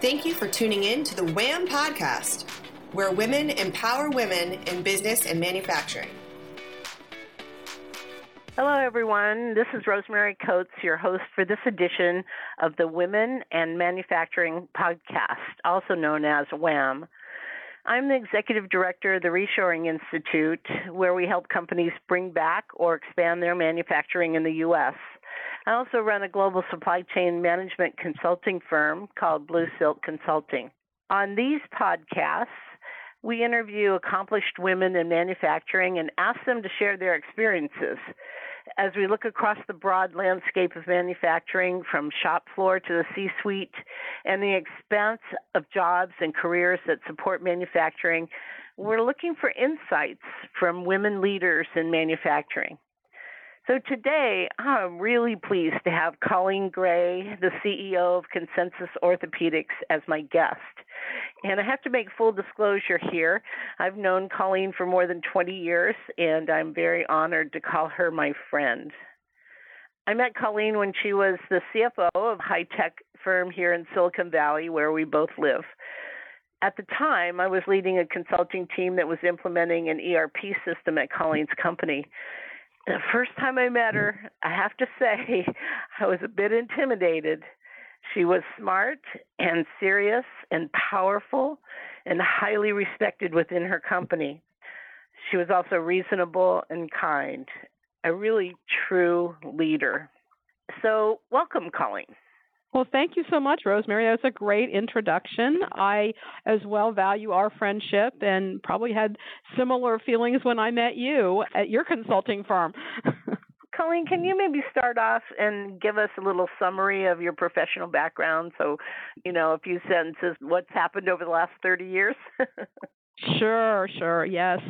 Thank you for tuning in to the WHAM podcast, where women empower women in business and manufacturing. Hello, everyone. This is Rosemary Coates, your host for this edition of the Women and Manufacturing Podcast, also known as WHAM. I'm the executive director of the Reshoring Institute, where we help companies bring back or expand their manufacturing in the U.S. I also run a global supply chain management consulting firm called Blue Silk Consulting. On these podcasts, we interview accomplished women in manufacturing and ask them to share their experiences. As we look across the broad landscape of manufacturing from shop floor to the C suite and the expanse of jobs and careers that support manufacturing, we're looking for insights from women leaders in manufacturing. So today, I'm really pleased to have Colleen Gray, the CEO of Consensus Orthopedics, as my guest. And I have to make full disclosure here. I've known Colleen for more than 20 years, and I'm very honored to call her my friend. I met Colleen when she was the CFO of a high tech firm here in Silicon Valley, where we both live. At the time, I was leading a consulting team that was implementing an ERP system at Colleen's company the first time I met her, I have to say, I was a bit intimidated. She was smart and serious and powerful and highly respected within her company. She was also reasonable and kind, a really true leader. So, welcome, Colleen. Well, thank you so much, Rosemary. That was a great introduction. I as well value our friendship and probably had similar feelings when I met you at your consulting firm. Colleen, can you maybe start off and give us a little summary of your professional background? So, you know, a few sentences, what's happened over the last 30 years? Sure, sure, yes.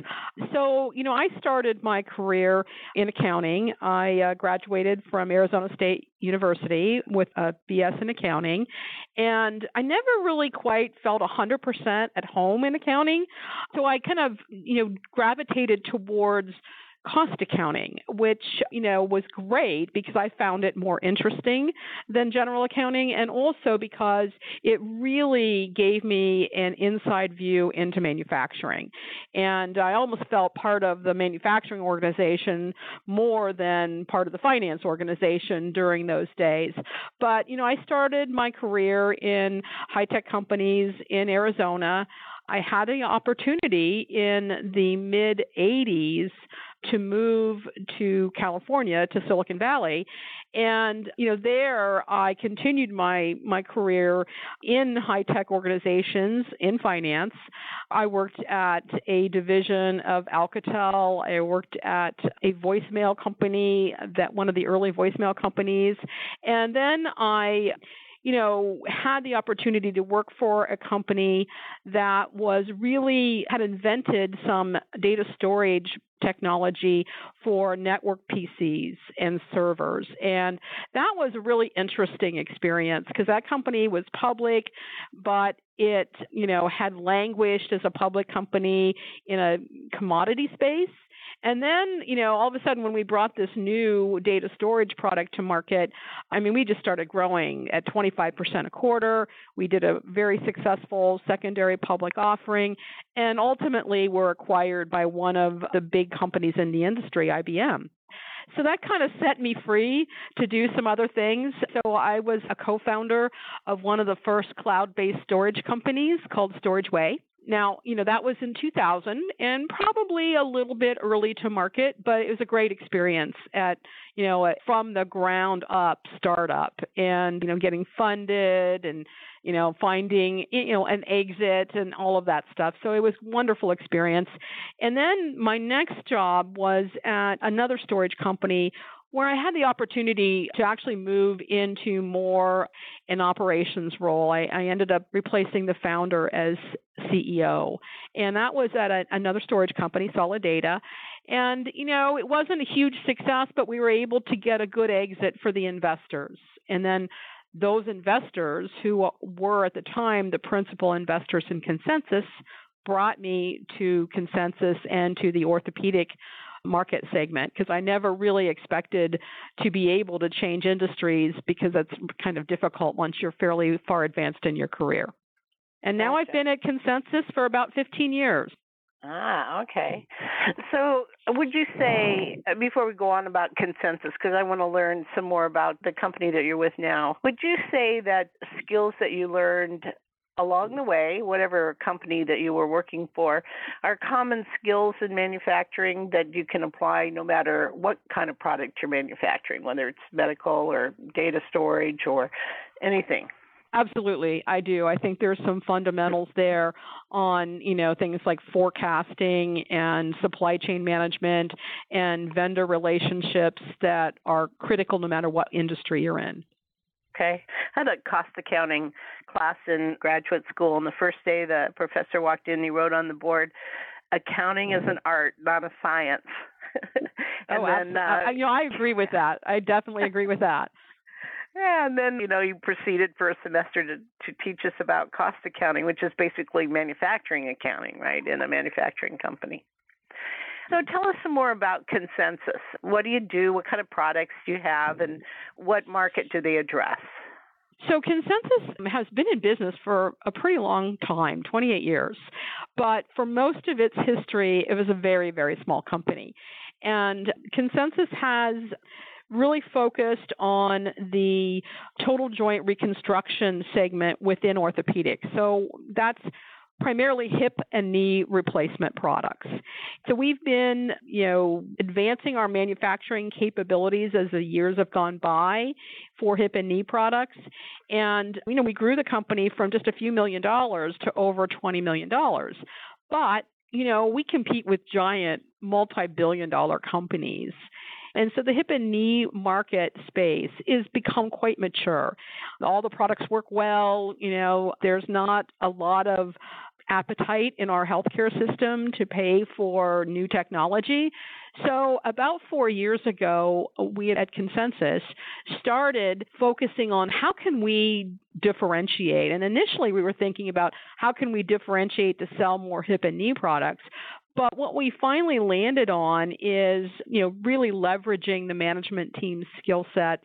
So, you know, I started my career in accounting. I uh, graduated from Arizona State University with a BS in accounting, and I never really quite felt 100% at home in accounting. So I kind of, you know, gravitated towards cost accounting, which, you know, was great because I found it more interesting than general accounting and also because it really gave me an inside view into manufacturing. And I almost felt part of the manufacturing organization more than part of the finance organization during those days. But, you know, I started my career in high tech companies in Arizona. I had the opportunity in the mid 80s to move to California to Silicon Valley. And you know there I continued my my career in high tech organizations in finance. I worked at a division of Alcatel. I worked at a voicemail company that one of the early voicemail companies. And then I you know, had the opportunity to work for a company that was really had invented some data storage technology for network PCs and servers. And that was a really interesting experience because that company was public, but it, you know, had languished as a public company in a commodity space and then, you know, all of a sudden when we brought this new data storage product to market, I mean, we just started growing at 25% a quarter. We did a very successful secondary public offering and ultimately were acquired by one of the big companies in the industry, IBM. So that kind of set me free to do some other things. So I was a co founder of one of the first cloud based storage companies called StorageWay. Now, you know, that was in 2000 and probably a little bit early to market, but it was a great experience at, you know, from the ground up startup and, you know, getting funded and, you know, finding, you know, an exit and all of that stuff. So it was wonderful experience. And then my next job was at another storage company where I had the opportunity to actually move into more an operations role. I, I ended up replacing the founder as CEO, and that was at a, another storage company, Solid Data. And you know, it wasn't a huge success, but we were able to get a good exit for the investors. And then those investors who were at the time the principal investors in Consensus brought me to Consensus and to the orthopedic market segment because I never really expected to be able to change industries because that's kind of difficult once you're fairly far advanced in your career. And now Gotcha. I've been at Consensus for about 15 years. Ah, okay. So, would you say, uh, before we go on about consensus, because I want to learn some more about the company that you're with now, would you say that skills that you learned along the way, whatever company that you were working for, are common skills in manufacturing that you can apply no matter what kind of product you're manufacturing, whether it's medical or data storage or anything? Absolutely, I do. I think there's some fundamentals there on, you know, things like forecasting and supply chain management and vendor relationships that are critical no matter what industry you're in. Okay. I had a cost accounting class in graduate school, and the first day the professor walked in, he wrote on the board, "Accounting is an art, not a science." and oh, then, uh, I, you know, I agree with that. I definitely agree with that. yeah, and then you know he proceeded for a semester to to teach us about cost accounting, which is basically manufacturing accounting, right, in a manufacturing company. So tell us some more about Consensus. What do you do? What kind of products do you have, and what market do they address? So Consensus has been in business for a pretty long time, 28 years. But for most of its history, it was a very, very small company. And Consensus has really focused on the total joint reconstruction segment within orthopedics. So that's primarily hip and knee replacement products. So we've been, you know, advancing our manufacturing capabilities as the years have gone by for hip and knee products. And, you know, we grew the company from just a few million dollars to over 20 million dollars. But, you know, we compete with giant multi-billion dollar companies. And so the hip and knee market space is become quite mature. All the products work well, you know, there's not a lot of appetite in our healthcare system to pay for new technology. So, about four years ago, we at Consensus started focusing on how can we differentiate. And initially, we were thinking about how can we differentiate to sell more hip and knee products. But what we finally landed on is, you know, really leveraging the management team's skill sets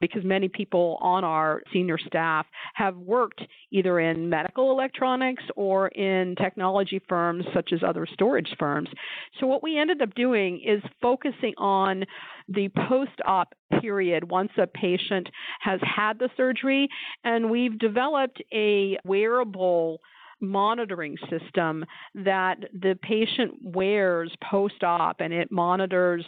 because many people on our senior staff have worked either in medical electronics or in technology firms such as other storage firms. So what we ended up doing is focusing on the post-op period once a patient has had the surgery and we've developed a wearable monitoring system that the patient wears post op and it monitors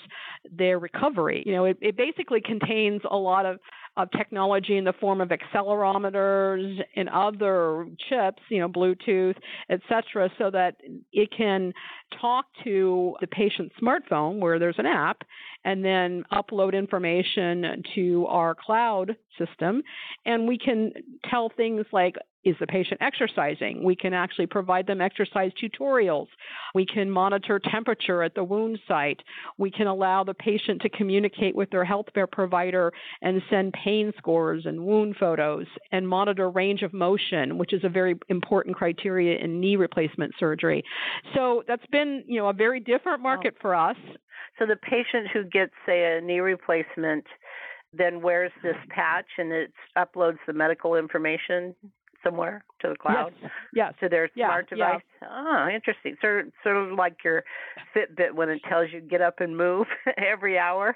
their recovery. You know, it, it basically contains a lot of of technology in the form of accelerometers and other chips, you know, Bluetooth, et cetera, so that it can talk to the patient's smartphone where there's an app and then upload information to our cloud system. And we can tell things like is the patient exercising? We can actually provide them exercise tutorials. We can monitor temperature at the wound site. We can allow the patient to communicate with their healthcare provider and send pain scores and wound photos and monitor range of motion, which is a very important criteria in knee replacement surgery. So that's been, you know, a very different market for us. So the patient who gets, say, a knee replacement then wears this patch and it uploads the medical information somewhere to the cloud Yes. Yes. to their Yeah, smart yeah. device. Ah, interesting. Sort of, sort of like your Fitbit when it tells you get up and move every hour.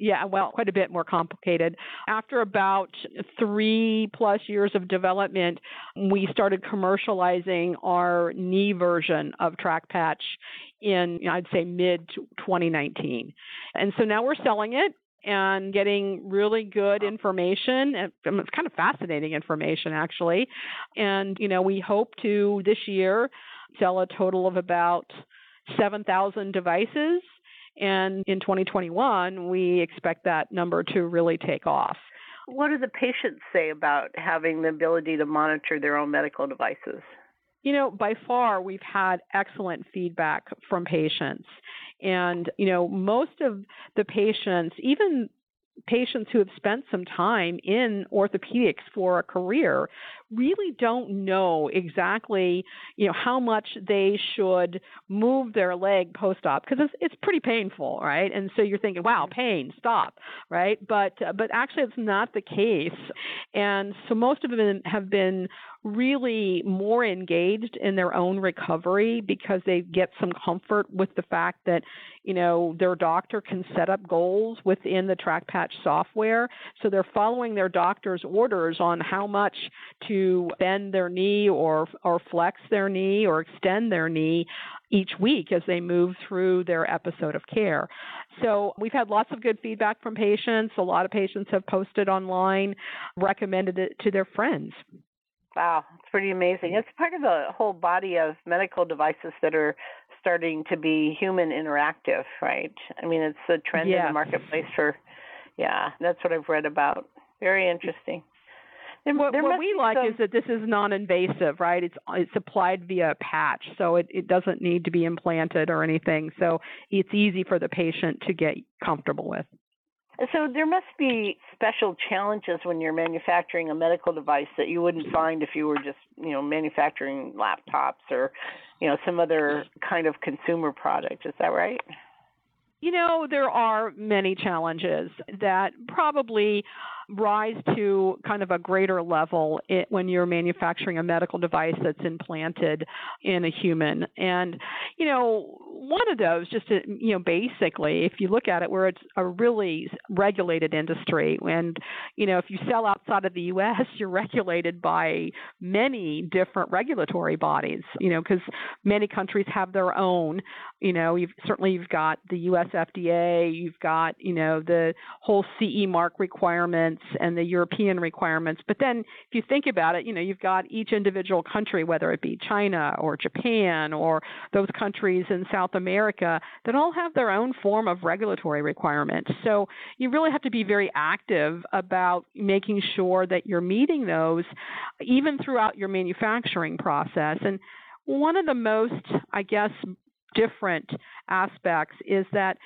Yeah, well, quite a bit more complicated. After about three plus years of development, we started commercializing our knee version of TracPatch in, I'd say, mid 2019. And so now we're selling it and getting really good information. And It's kind of fascinating information, actually. And, you know, we hope to this year sell a total of about 7,000 devices. And in 2021, we expect that number to really take off. What do the patients say about having the ability to monitor their own medical devices? You know, by far, we've had excellent feedback from patients. And, you know, most of the patients, even patients who have spent some time in orthopedics for a career really don't know exactly, you know, how much they should move their leg post-op because it's it's pretty painful, right? And so you're thinking, wow, pain, stop, right? But uh, but actually, it's not the case, and so most of them have been really more engaged in their own recovery because they get some comfort with the fact that you know their doctor can set up goals within the TracPatch software so they're following their doctor's orders on how much to bend their knee or or flex their knee or extend their knee each week as they move through their episode of care. So we've had lots of good feedback from patients. A lot of patients have posted online, recommended it to their friends. Wow, it's pretty amazing. It's part of a whole body of medical devices that are starting to be human interactive, right? I mean, it's a trend yes. in the marketplace for, yeah, that's what I've read about. Very interesting. And what, what we like some... is that this is non-invasive, right? It's it's applied via a patch, so it, it doesn't need to be implanted or anything. So it's easy for the patient to get comfortable with. So there must be special challenges when you're manufacturing a medical device that you wouldn't find if you were just, you know, manufacturing laptops or, you know, some other kind of consumer product. Is that right? You know, there are many challenges that probably rise to kind of a greater level it, when you're manufacturing a medical device that's implanted in a human. And, you know, one of those, just to, you know, basically, if you look at it, where it's a really regulated industry, and, you know, if you sell outside of the U.S., you're regulated by many different regulatory bodies, you know, because many countries have their own. You know, you've certainly you've got the U.S. FDA, you've got, you know, the whole CE mark requirements and the European requirements. But then if you think about it, you know, you've got each individual country, whether it be China or Japan or those countries in South America, that all have their own form of regulatory requirements. So you really have to be very active about making sure that you're meeting those even throughout your manufacturing process. And one of the most, I guess, different aspects is that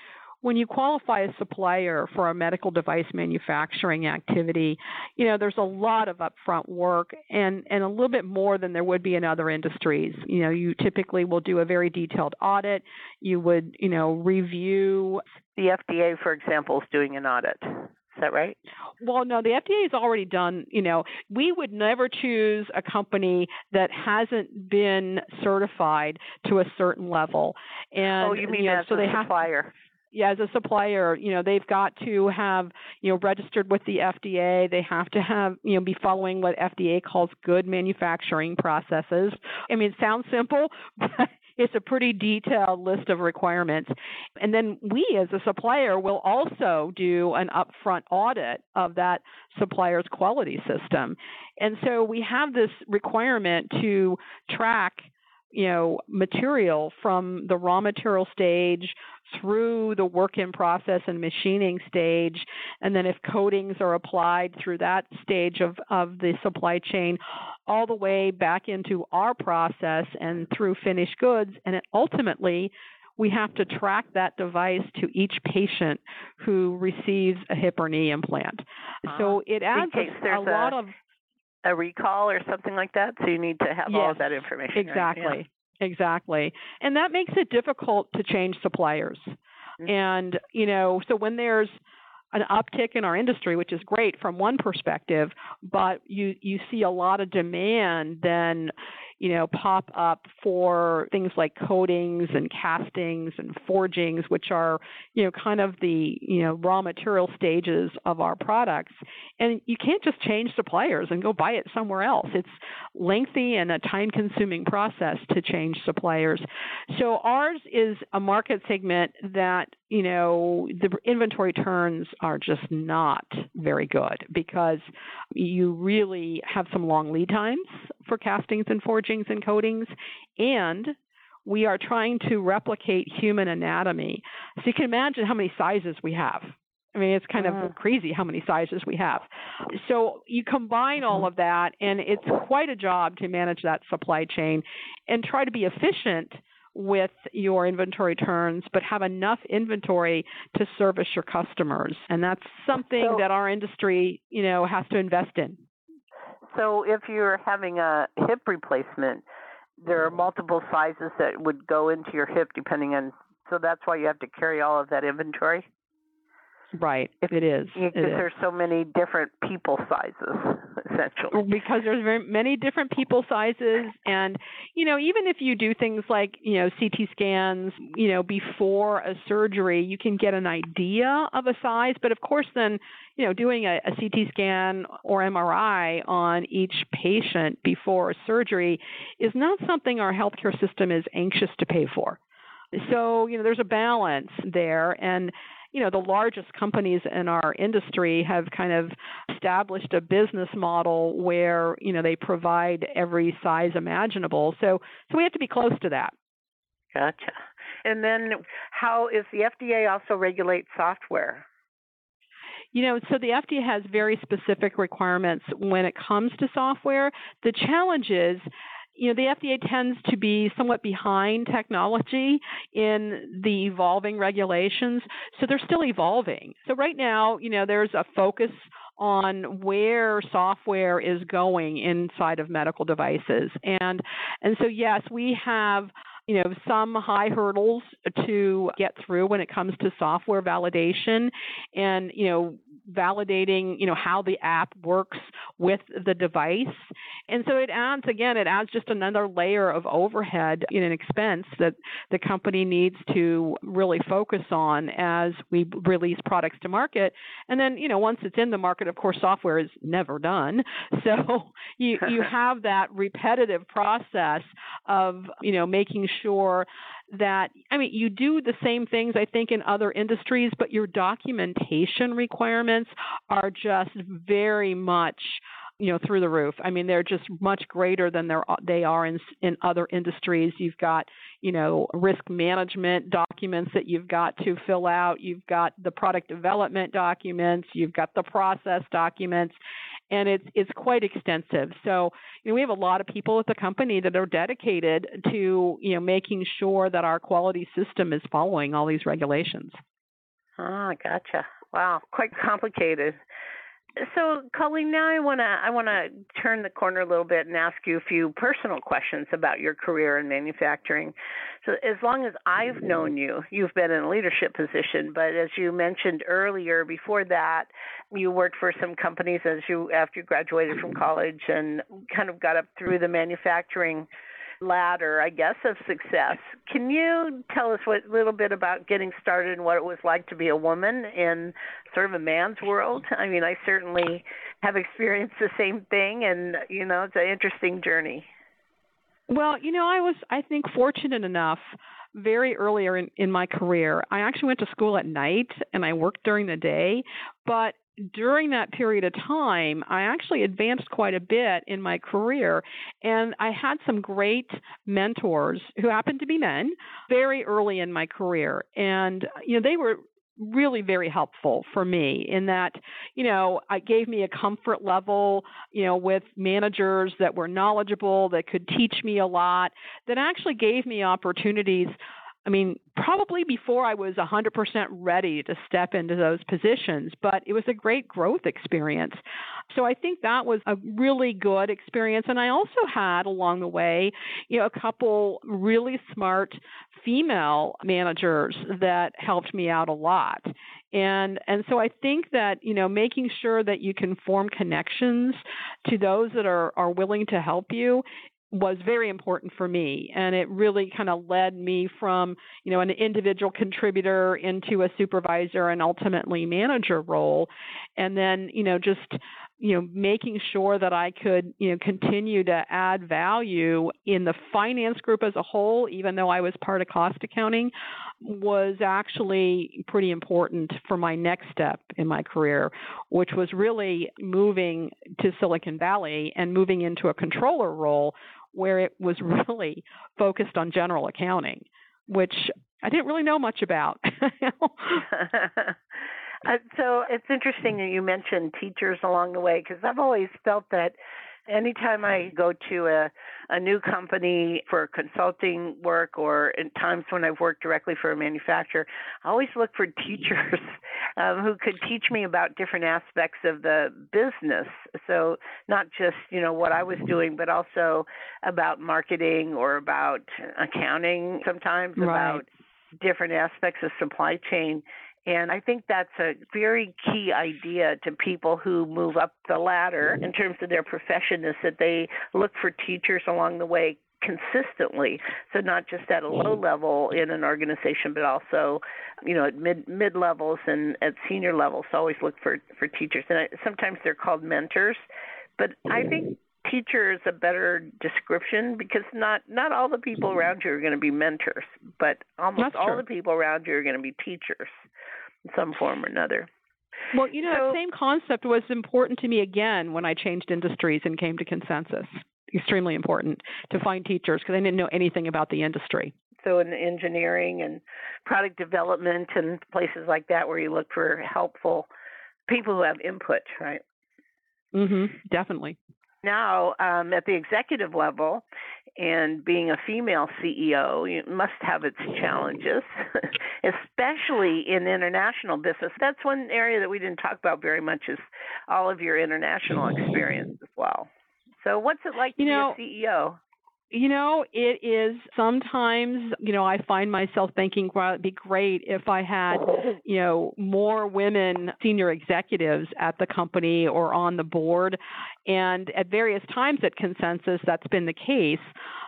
when you qualify a supplier for a medical device manufacturing activity, you know, there's a lot of upfront work and, and a little bit more than there would be in other industries. You know, you typically will do a very detailed audit. You would, you know, review. The FDA, for example, is doing an audit. That right? Well, no, the FDA has already done, you know, we would never choose a company that hasn't been certified to a certain level. And oh, you mean you know, as so a they supplier? Have, yeah, as a supplier, you know, they've got to have, you know, registered with the FDA. They have to have, you know, be following what FDA calls good manufacturing processes. I mean, it sounds simple, but it's a pretty detailed list of requirements. And then we as a supplier will also do an upfront audit of that supplier's quality system. And so we have this requirement to track you know material from the raw material stage through the work in process and machining stage and then if coatings are applied through that stage of, of the supply chain all the way back into our process and through finished goods and it ultimately we have to track that device to each patient who receives a hip or knee implant. Uh, so it adds a, a, lot of a recall or something like that. So you need to have yes, all of that information. Exactly. Right? Yeah. Exactly. And that makes it difficult to change suppliers. Mm-hmm. And, you know, so when there's an uptick in our industry, which is great from one perspective, but you, you see a lot of demand, then you know, pop up for things like coatings and castings and forgings, which are, you know, kind of the, you know, raw material stages of our products. And you can't just change suppliers and go buy it somewhere else. It's lengthy and a time consuming process to change suppliers. So ours is a market segment that, you know, the inventory turns are just not very good because you really have some long lead times for castings and forgings and coatings, and we are trying to replicate human anatomy. So you can imagine how many sizes we have. I mean, it's kind of uh-huh. crazy how many sizes we have. So you combine all mm-hmm. of that, and it's quite a job to manage that supply chain and try to be efficient with your inventory turns, but have enough inventory to service your customers. And that's something so, that our industry, you know, has to invest in. So if you're having a hip replacement, there are multiple sizes that would go into your hip depending on so that's why you have to carry all of that inventory. Right, if, it is. Because there's so many different people sizes, essentially. Because there's very many different people sizes, and you know, even if you do things like you know CT scans, you know, before a surgery, you can get an idea of a size. But of course, then you know, doing a, a CT scan or MRI on each patient before a surgery is not something our healthcare system is anxious to pay for. So, you know, there's a balance there. And, you know, the largest companies in our industry have kind of established a business model where, you know, they provide every size imaginable. So, so we have to be close to that. Gotcha. And then how is the FDA also regulate software? You know, so the FDA has very specific requirements when it comes to software. The challenge is you know, the FDA tends to be somewhat behind technology in the evolving regulations, so they're still evolving. So right now, you know, there's a focus on where software is going inside of medical devices. And and so yes, we have you know some high hurdles to get through when it comes to software validation and you know validating, you know, how the app works with the device. And so it adds again, it adds just another layer of overhead in an expense that the company needs to really focus on as we release products to market. And then, you know, once it's in the market, of course, software is never done. So you you have that repetitive process of, you know, making sure that I mean you do the same things I think in other industries, but your documentation requirements are just very much you know through the roof. I mean they're just much greater than they're they are in in other industries. You've got you know risk management documents that you've got to fill out. You've got the product development documents. You've got the process documents, and it's it's quite extensive. So you know, we have a lot of people at the company that are dedicated to you know making sure that our quality system is following all these regulations. Ah, gotcha. Wow, quite complicated. So, Colleen, now I want to I want to turn the corner a little bit and ask you a few personal questions about your career in manufacturing. So, as long as I've known you, you've been in a leadership position, but as you mentioned earlier, before that, you worked for some companies as you after you graduated from college and kind of got up through the manufacturing ladder, I guess, of success. Can you tell us a little bit about getting started and what it was like to be a woman in sort of a man's world? I mean, I certainly have experienced the same thing, and you know, it's an interesting journey. Well, you know, I was, I think, fortunate enough very earlier in, in my career. I actually went to school at night and I worked during the day, but during that period of time, I actually advanced quite a bit in my career. And I had some great mentors who happened to be men very early in my career. And, you know, they were really very helpful for me in that you know it gave me a comfort level you know with managers that were knowledgeable that could teach me a lot that actually gave me opportunities I mean, probably before I was 100% ready to step into those positions, but it was a great growth experience. So I think that was a really good experience. And I also had along the way, you know, a couple really smart female managers that helped me out a lot. And and so I think that, you know, making sure that you can form connections to those that are, are willing to help you was very important for me and it really kind of led me from you know an individual contributor into a supervisor and ultimately manager role and then you know just you know making sure that I could you know continue to add value in the finance group as a whole even though I was part of cost accounting was actually pretty important for my next step in my career which was really moving to Silicon Valley and moving into a controller role where it was really focused on general accounting, which I didn't really know much about. uh, so it's interesting that you mentioned teachers along the way because I've always felt that anytime I go to a, a new company for consulting work or in times when I've worked directly for a manufacturer, I always look for teachers um, who could teach me about different aspects of the business. So not just, you know, what I was doing, but also about marketing or about accounting sometimes, right. about different aspects of supply chain. And I think that's a very key idea to people who move up the ladder in terms of their profession is that they look for teachers along the way consistently. So not just at a low mm-hmm. level in an organization but also you know at mid mid levels and at senior levels always look for for teachers. And I, sometimes they're called mentors. But i think mm-hmm. Teacher is a better description because not not all the people around you are going to be mentors but almost That's all true. the people around you are going to be teachers in some form or another. Well, you know, So- that same concept was important to me again when I changed industries and came to consensus. Extremely important to find teachers because I didn't know anything about the industry. So in engineering and product development and places like that where you look for helpful people who have input, right? Mm Mhm. Definitely. Now, um, at the executive level, and being a female CEO it must have its challenges, especially in international business. That's one area that we didn't talk about very much is all of your international experience as well. So, what's it like to You know- be a CEO? You know, it is sometimes, you know, I find myself thinking, well, it'd be great if I had, you know, more women senior executives at the company or on the board. And at various times at Consensus, that's been the case.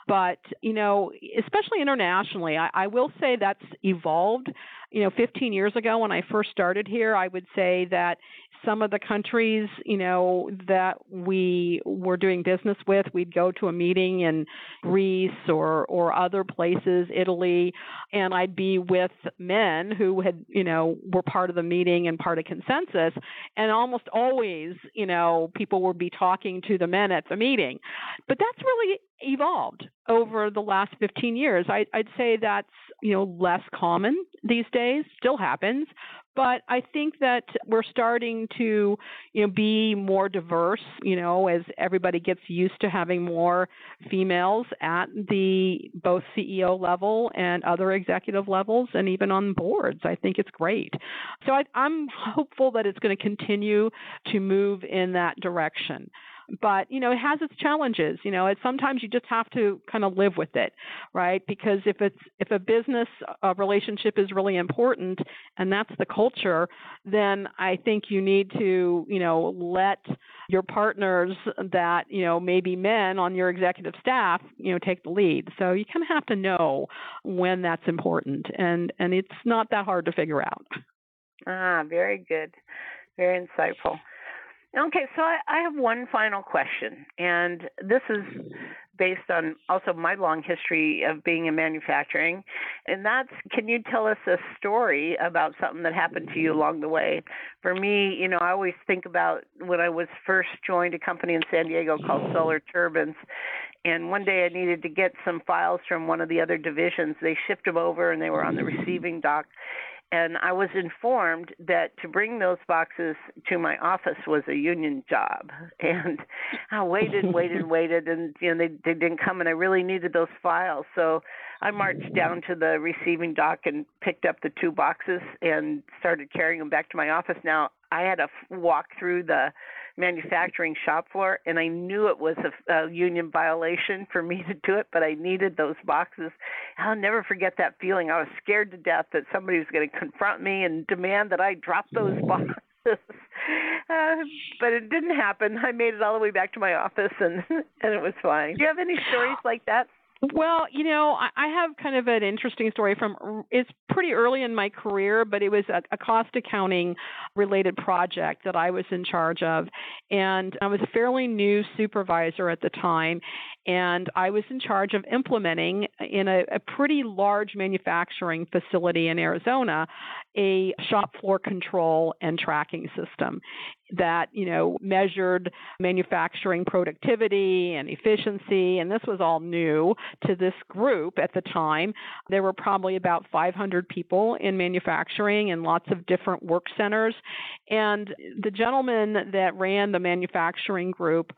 But, you know, especially internationally, I, I will say that's evolved. You know, 15 years ago when I first started here, I would say that some of the countries, you know, that we were doing business with, we'd go to a meeting in Greece or or other places, Italy, and I'd be with men who had, you know, were part of the meeting and part of consensus, and almost always, you know, people would be talking to the men at the meeting. But that's really evolved over the last 15 years. I, I'd say that's, you know, less common these days, still happens, but I think that we're starting to, you know, be more diverse, you know, as everybody gets used to having more females at the both CEO level and other executive levels and even on boards. I think it's great. So I, I'm hopeful that it's going to continue to move in that direction but you know it has its challenges you know it sometimes you just have to kind of live with it right because if it's if a business relationship is really important and that's the culture then i think you need to you know let your partners that you know maybe men on your executive staff you know take the lead so you kind of have to know when that's important and and it's not that hard to figure out Ah, very good. Very insightful. Okay, so I, I have one final question, and this is based on also my long history of being in manufacturing, and that's can you tell us a story about something that happened to you along the way? For me, you know, I always think about when I was first joined a company in San Diego called Solar Turbines, and one day I needed to get some files from one of the other divisions. They shipped them over, and they were on the receiving dock and I was informed that to bring those boxes to my office was a union job. And I waited, waited, waited, and you know they they didn't come, and I really needed those files. So I marched down to the receiving dock and picked up the two boxes and started carrying them back to my office. Now I had to f- walk through the manufacturing shop floor and I knew it was a, a union violation for me to do it, but I needed those boxes. I'll never forget that feeling. I was scared to death that somebody was going to confront me and demand that I drop those boxes. Uh, but it didn't happen. I made it all the way back to my office and and it was fine. Do you have any stories like that? Well, you know, I, have kind of an interesting story from it's pretty early in my career, but it was a, a cost accounting related project that I was in charge of. And I was a fairly new supervisor at the time. And I was in charge of implementing in a, a pretty large manufacturing facility in Arizona a shop floor control and tracking system that you know measured manufacturing productivity and efficiency and this was all new to this group at the time. There were probably about 500 people in manufacturing and lots of different work centers and the gentlemen that ran the manufacturing group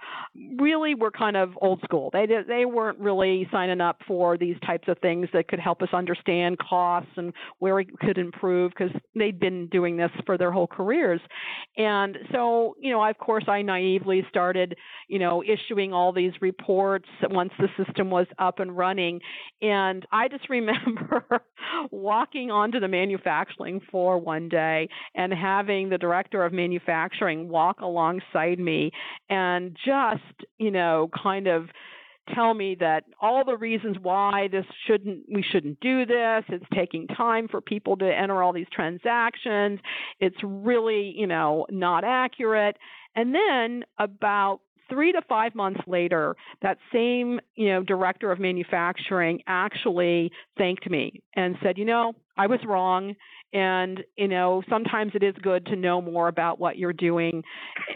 really were kind of old school They they weren't really signing up for these types of things that could help us understand costs and where we could improve because they'd been doing this for their whole careers. And so, you know, of course, I naively started, you know, issuing all these reports once the system was up and running. And I just remember walking onto the manufacturing floor one day and having the director of manufacturing walk alongside me and just, you know, kind of tell me that all the reasons why this shouldn't we shouldn't do this it's taking time for people to enter all these transactions it's really you know not accurate and then about three to five months later, that same you know director of manufacturing actually thanked me and said, you know, I was wrong. And, you know, sometimes it is good to know more about what you're doing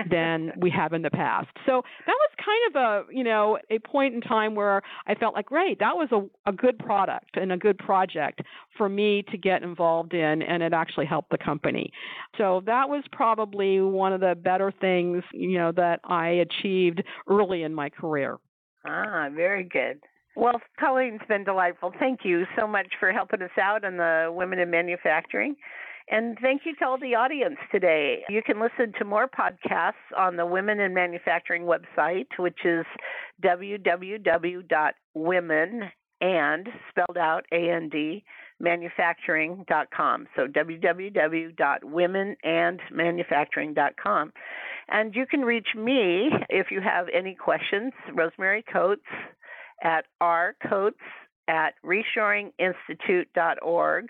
than we have in the past. So that was kind of a, you know, a point in time where I felt like, great, that was a, a good product and a good project for me to get involved in, and it actually helped the company. So that was probably one of the better things, you know, that I achieved early in my career. Ah, very good. Well, Colleen, it's been delightful. Thank you so much for helping us out on the Women in Manufacturing. And thank you to all the audience today. You can listen to more podcasts on the Women in Manufacturing website, which is www.women and spelled out A N D manufacturing.com. So www.womenandmanufacturing.com. And you can reach me if you have any questions, Rosemary Coates at rcoates at reshoringinstitute.org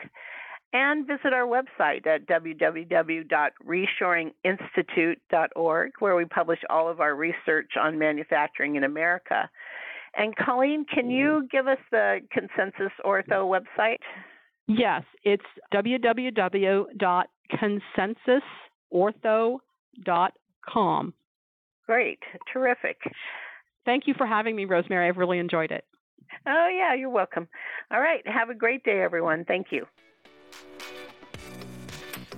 and visit our website at www.reshoringinstitute.org, where we publish all of our research on manufacturing in America. And Colleen, can you mm-hmm. give us the Consensus Ortho website? Yes, it's www.consensusortho.com. Great, terrific. Thank you for having me, Rosemary. I've really enjoyed it. Oh, yeah, you're welcome. All right, have a great day, everyone. Thank you.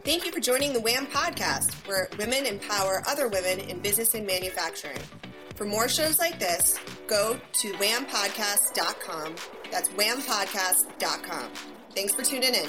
Thank you for joining the WHAM podcast, where women empower other women in business and manufacturing. For more shows like this, go to whampodcast.com. That's whampodcast.com. Thanks for tuning in.